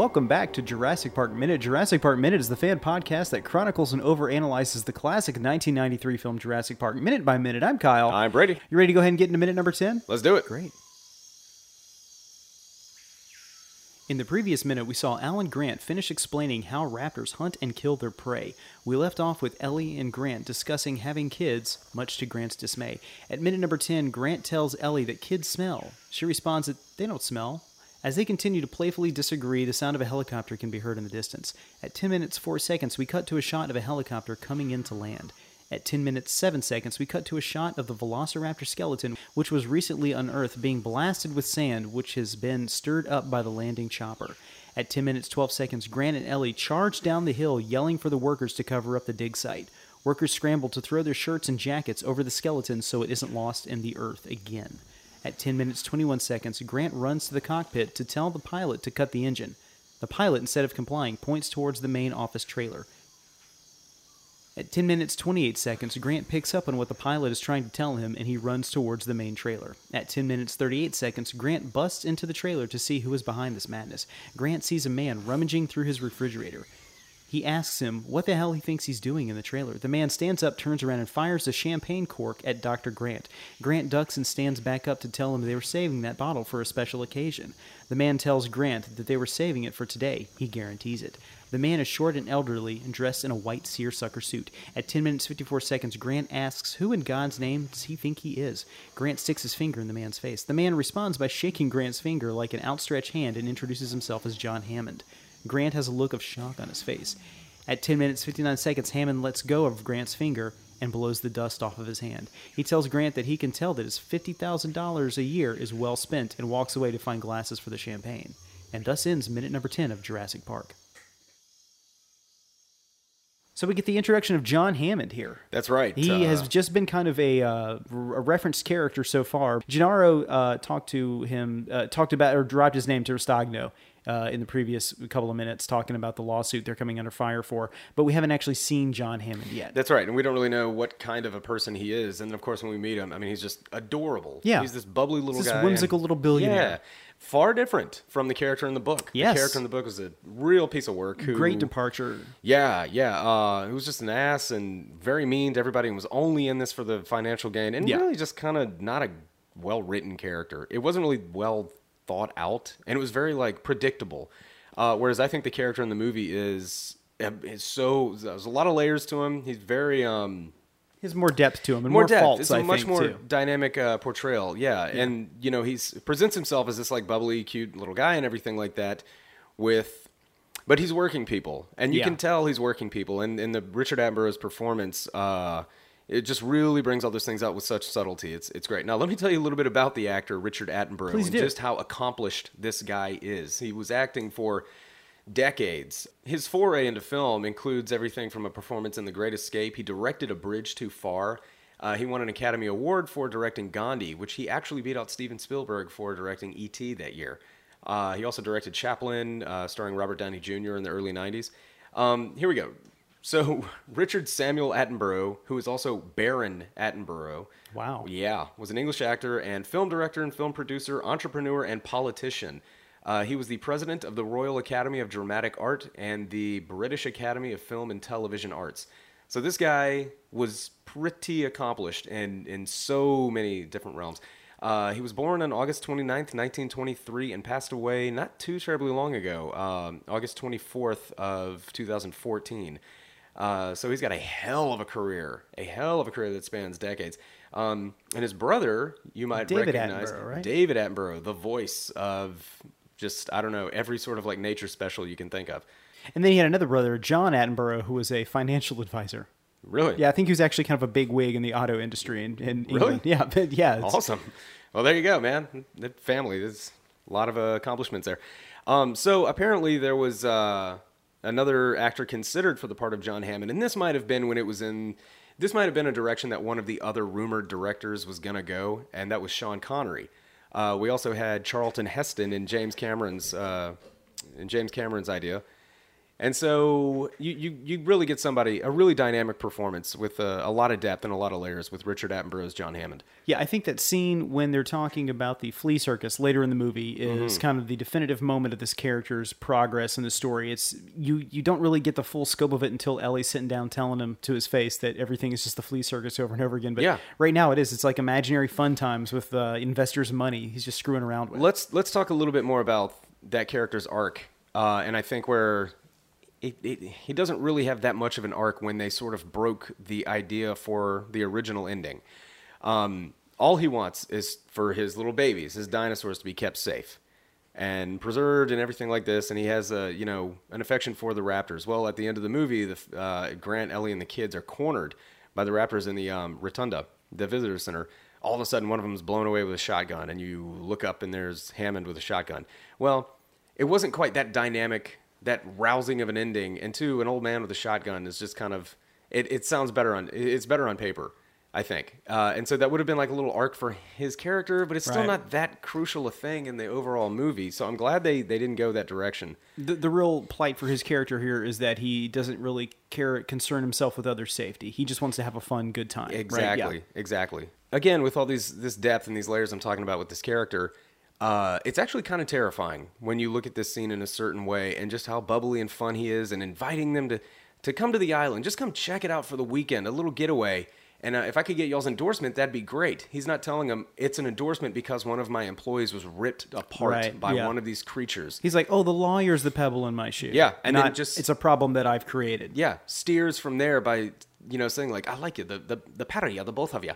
welcome back to Jurassic Park Minute. Jurassic Park Minute is the fan podcast that chronicles and overanalyzes the classic 1993 film Jurassic Park minute by minute. I'm Kyle. I'm Brady. You ready to go ahead and get into minute number 10? Let's do it. Great. In the previous minute, we saw Alan Grant finish explaining how raptors hunt and kill their prey. We left off with Ellie and Grant discussing having kids, much to Grant's dismay. At minute number 10, Grant tells Ellie that kids smell. She responds that they don't smell. As they continue to playfully disagree, the sound of a helicopter can be heard in the distance. At 10 minutes 4 seconds, we cut to a shot of a helicopter coming in to land. At 10 minutes 7 seconds, we cut to a shot of the Velociraptor skeleton, which was recently unearthed, being blasted with sand, which has been stirred up by the landing chopper. At 10 minutes 12 seconds, Grant and Ellie charge down the hill, yelling for the workers to cover up the dig site. Workers scramble to throw their shirts and jackets over the skeleton so it isn't lost in the earth again. At 10 minutes 21 seconds, Grant runs to the cockpit to tell the pilot to cut the engine. The pilot, instead of complying, points towards the main office trailer. At 10 minutes 28 seconds, Grant picks up on what the pilot is trying to tell him and he runs towards the main trailer. At 10 minutes 38 seconds, Grant busts into the trailer to see who is behind this madness. Grant sees a man rummaging through his refrigerator. He asks him what the hell he thinks he's doing in the trailer. The man stands up, turns around, and fires a champagne cork at Dr. Grant. Grant ducks and stands back up to tell him they were saving that bottle for a special occasion. The man tells Grant that they were saving it for today. He guarantees it. The man is short and elderly and dressed in a white seersucker suit. At 10 minutes 54 seconds, Grant asks who in God's name does he think he is. Grant sticks his finger in the man's face. The man responds by shaking Grant's finger like an outstretched hand and introduces himself as John Hammond. Grant has a look of shock on his face. At 10 minutes 59 seconds, Hammond lets go of Grant's finger and blows the dust off of his hand. He tells Grant that he can tell that his $50,000 a year is well spent and walks away to find glasses for the champagne. And thus ends minute number 10 of Jurassic Park. So we get the introduction of John Hammond here. That's right. He Uh, has just been kind of a, uh, a referenced character so far. Gennaro uh, talked to him, uh, talked about or dropped his name to Rostagno uh, in the previous couple of minutes, talking about the lawsuit they're coming under fire for. But we haven't actually seen John Hammond yet. That's right, and we don't really know what kind of a person he is. And of course, when we meet him, I mean, he's just adorable. Yeah. he's this bubbly little This guy, whimsical and- little billionaire. Yeah, far different from the character in the book. Yes. the character in the book was a real piece of work. Who, Great departure. Yeah, yeah. Uh, he was just an ass and very mean to everybody, and was only in this for the financial gain, and Yeah. really just kind of not a well written character. It wasn't really well thought out, and it was very like predictable. Uh, whereas I think the character in the movie is is so there's a lot of layers to him. He's very um He has more depth to him and more, more, depth. faults. it's a I much think, more too. dynamic uh, portrayal. Yeah. and you know he's presents himself as this like bubbly, cute little guy and everything like that. With, but he's working people, and you Yeah. can tell he's working people. And in the Richard Attenborough's performance, uh, it just really brings all those things out with such subtlety. It's it's great. Now let me tell you a little bit about the actor Richard Attenborough Please and do. just how accomplished this guy is. He was acting for decades. His foray into film includes everything from a performance in The Great Escape. He directed A Bridge Too Far. Uh, he won an Academy Award for directing Gandhi, which he actually beat out Steven Spielberg for directing E.T. that year. Uh, he also directed Chaplin, uh, starring Robert Downey Jr. in the early 90s. Um, here we go. So, Richard Samuel Attenborough, who is also Baron Attenborough, Wow. yeah, was an English actor and film director and film producer, entrepreneur, and politician. Uh, he was the president of the Royal Academy of Dramatic Art and the British Academy of Film and Television Arts. So this guy was pretty accomplished in, in so many different realms. Uh, he was born on August 29th, 1923, and passed away not too terribly long ago, um, August 24th of 2014. Uh, so he's got a hell of a career, a hell of a career that spans decades. Um, and his brother, you might David recognize, Attenborough, right? David Attenborough, the voice of just I don't know every sort of like nature special you can think of. And then he had another brother, John Attenborough, who was a financial advisor. Really? Yeah, I think he was actually kind of a big wig in the auto industry in, in Really? England. Yeah, but yeah. it's- Awesome. Well, there you go, man. The family. There's a lot of uh, accomplishments there. Um, so apparently there was uh, another actor considered for the part of John Hammond, and this might have been when it was in. This might have been a direction that one of the other rumored directors was gonna go, and that was Sean Connery. Uh, we also had Charlton Heston in James Cameron's uh, in James Cameron's idea. And so you, you, you really get somebody, a really dynamic performance with a, a lot of depth and a lot of layers with Richard Attenborough's John Hammond. Yeah, I think that scene when they're talking about the flea circus later in the movie is Mm-hmm. kind of the definitive moment of this character's progress in the story. It's you you don't really get the full scope of it until Ellie's sitting down telling him to his face that everything is just the flea circus over and over again. But Yeah. right now it is. It's like imaginary fun times with uh, investors' money. He's just screwing around with. Let's let's talk a little bit more about that character's arc, uh, and I think where it, it, he doesn't really have that much of an arc when they sort of broke the idea for the original ending. Um, all he wants is for his little babies, his dinosaurs, to be kept safe and preserved and everything like this. And he has a you know an affection for the raptors. Well, at the end of the movie, the uh, Grant, Ellie, and the kids are cornered by the raptors in the um, rotunda, the visitor center. All of a sudden, one of them is blown away with a shotgun, and you look up and there's Hammond with a shotgun. Well, it wasn't quite that dynamic, that rousing of an ending. And two, an old man with a shotgun is just kind of it. It sounds better on it's better on paper. I think. Uh, and so that would have been like a little arc for his character, but it's still Right. not that crucial a thing in the overall movie. So I'm glad they, they didn't go that direction. the, the real plight for his character here is that he doesn't really care concern himself with others' safety. He just wants to have a fun, good time. right? Yeah. Exactly. Exactly. Again, with all these this depth and these layers I'm talking about with this character, uh, it's actually kind of terrifying when you look at this scene in a certain way and just how bubbly and fun he is, and inviting them to to come to the island, just come check it out for the weekend, a little getaway. And uh, if I could get y'all's endorsement, that'd be great. He's not telling them it's an endorsement because one of my employees was ripped apart Right, by yeah. one of these creatures. He's like, "Oh, the lawyer's the pebble in my shoe." Yeah, and then just- it's a problem that I've created. yeah, steers from there by you know saying like I like you, the the the pair of you, the both of you,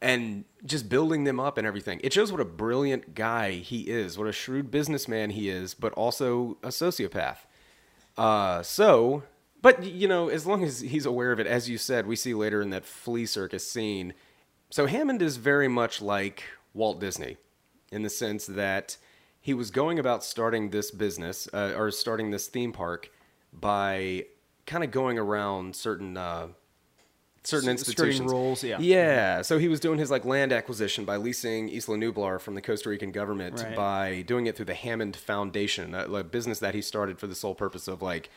and just building them up and everything. It shows what a brilliant guy he is, what a shrewd businessman he is, but also a sociopath. Uh, so, but you know, as long as he's aware of it, as you said, we see later in that flea circus scene. So Hammond is very much like Walt Disney, in the sense that he was going about starting this business uh, or starting this theme park by kind of going around certain uh, certain institutions. rules, yeah. Yeah. So he was doing his like land acquisition by leasing Isla Nublar from the Costa Rican government Right. by doing it through the Hammond Foundation, a, a business that he started for the sole purpose of like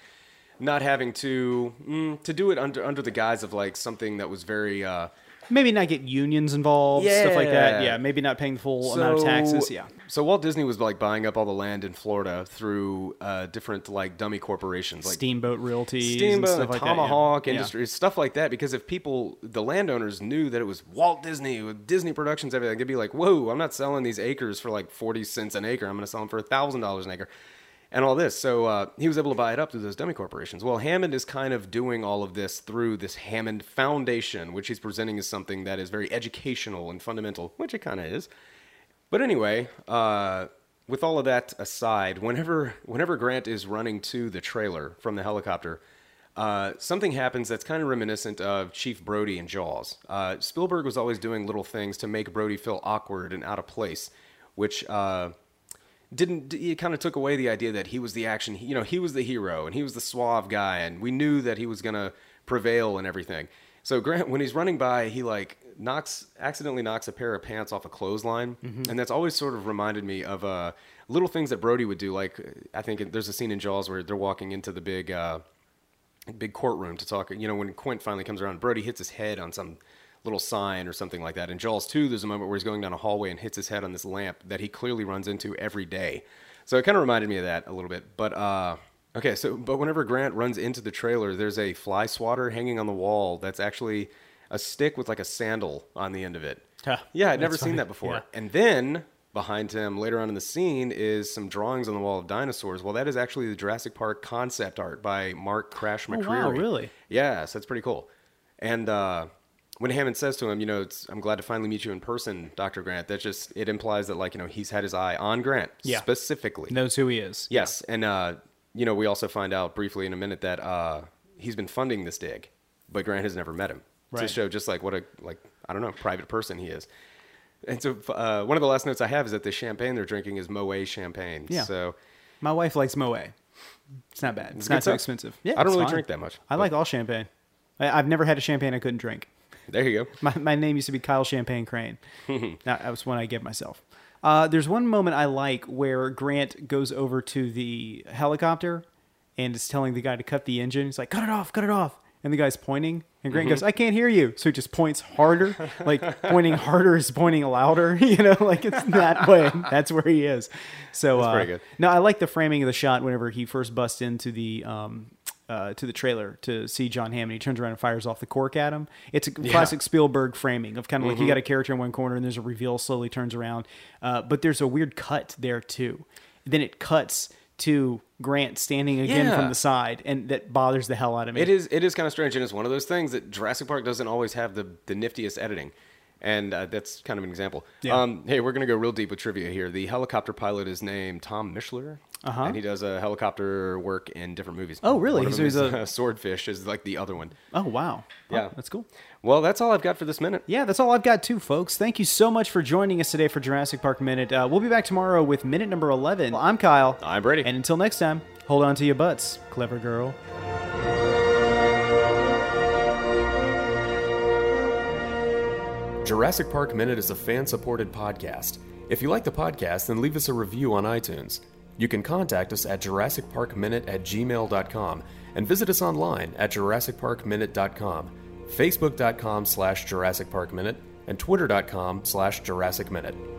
not having to mm, to do it under under the guise of like something that was very uh, Maybe not get unions involved, stuff like that. Yeah. Yeah, maybe not paying the full amount of taxes. Yeah. So Walt Disney was like buying up all the land in Florida through uh, different like dummy corporations, like Steamboat Realty, Steamboat, and stuff like Tomahawk that. yeah. Industries, stuff like that. Because if people, the landowners, knew that it was Walt Disney with Disney Productions, everything, they'd be like, "Whoa, I'm not selling these acres for like forty cents an acre. I'm going to sell them for thousand dollars an acre." And all this, so uh, he was able to buy it up through those dummy corporations. Well, Hammond is kind of doing all of this through this Hammond Foundation, which he's presenting as something that is very educational and fundamental, which it kind of is. But anyway, uh, with all of that aside, whenever whenever Grant is running to the trailer from the helicopter, uh, something happens that's kind of reminiscent of Chief Brody and Jaws. Uh, Spielberg was always doing little things to make Brody feel awkward and out of place, which uh, didn't it kind of took away the idea that he was the action you know he was the hero and he was the suave guy and we knew that he was gonna prevail and everything so grant when he's running by he like knocks accidentally knocks a pair of pants off a clothesline and that's always sort of reminded me of uh, little things that brody would do like i think there's a scene in jaws where they're walking into the big uh, big courtroom to talk. You know, when Quint finally comes around, Brody hits his head on some little sign or something like that. In Jaws 2, there's a moment where he's going down a hallway and hits his head on this lamp that he clearly runs into every day. So it kind of reminded me of that a little bit. But uh, okay, so but whenever Grant runs into the trailer, there's a fly swatter hanging on the wall that's actually a stick with like a sandal on the end of it. Huh, yeah, I'd never that's seen that before. Yeah. And then behind him, later on in the scene, is some drawings on the wall of dinosaurs. Well, that is actually the Jurassic Park concept art by Mark Crash McCreery. Oh, wow, really? Yeah, so that's pretty cool. And uh, when Hammond says to him, you know, it's, I'm glad to finally meet you in person, Dr. Grant, that just, it implies that, like, you know, he's had his eye on Grant Yeah. specifically. Knows who he is. Yes, and uh, you know, we also find out briefly in a minute that uh, he's been funding this dig, but Grant has never met him to show just like what a like I don't know private person he is. And so uh, one of the last notes I have is that the champagne they're drinking is Moet champagne. Yeah. So My wife likes Moet. It's not bad. It's, It's not so stuff. expensive. Yeah, I don't really fine. drink that much, I but- like all champagne. I've never had a champagne I couldn't drink. There you go. My, my name used to be Kyle Champagne Crane. that, that was one I gave myself. Uh, there's one moment I like where Grant goes over to the helicopter and is telling the guy to cut the engine. He's like, "Cut it off, cut it off." And the guy's pointing, and Mm-hmm. Grant goes, "I can't hear you." So he just points harder, like pointing harder is pointing louder. You know, like it's that way. That's where he is. So That's uh, pretty good. No, I like the framing of the shot whenever he first busts into the um, uh, to the trailer to see John Hammond. He turns around and fires off the cork at him. It's a classic Spielberg framing of kind of like you got a character in one corner and there's a reveal, slowly turns around, uh, but there's a weird cut there too. Then it cuts to Grant standing again Yeah. from the side, and that bothers the hell out of me. It is it is kind of strange, and it's one of those things that Jurassic Park doesn't always have the the niftiest editing, and uh, that's kind of an example. Yeah. Um, hey, we're gonna go real deep with trivia here. The helicopter pilot is named Tom Mischler, Uh-huh. and he does uh, helicopter work in different movies. Oh, really? One So them he's is, a- uh, Swordfish is like the other one. Oh wow, Oh, Yeah. that's cool. Well, that's all I've got for this minute. Yeah, that's all I've got too, folks. Thank you so much for joining us today for Jurassic Park Minute. Uh, we'll be back tomorrow with minute number 11. I'm Kyle. I'm Brady. And until next time, hold on to your butts, clever girl. Jurassic Park Minute is a fan supported podcast. If you like the podcast, then leave us a review on iTunes. You can contact us at JurassicParkMinute at gmail.com and visit us online at JurassicParkMinute.com, Facebook.com slash and Twitter.com slash.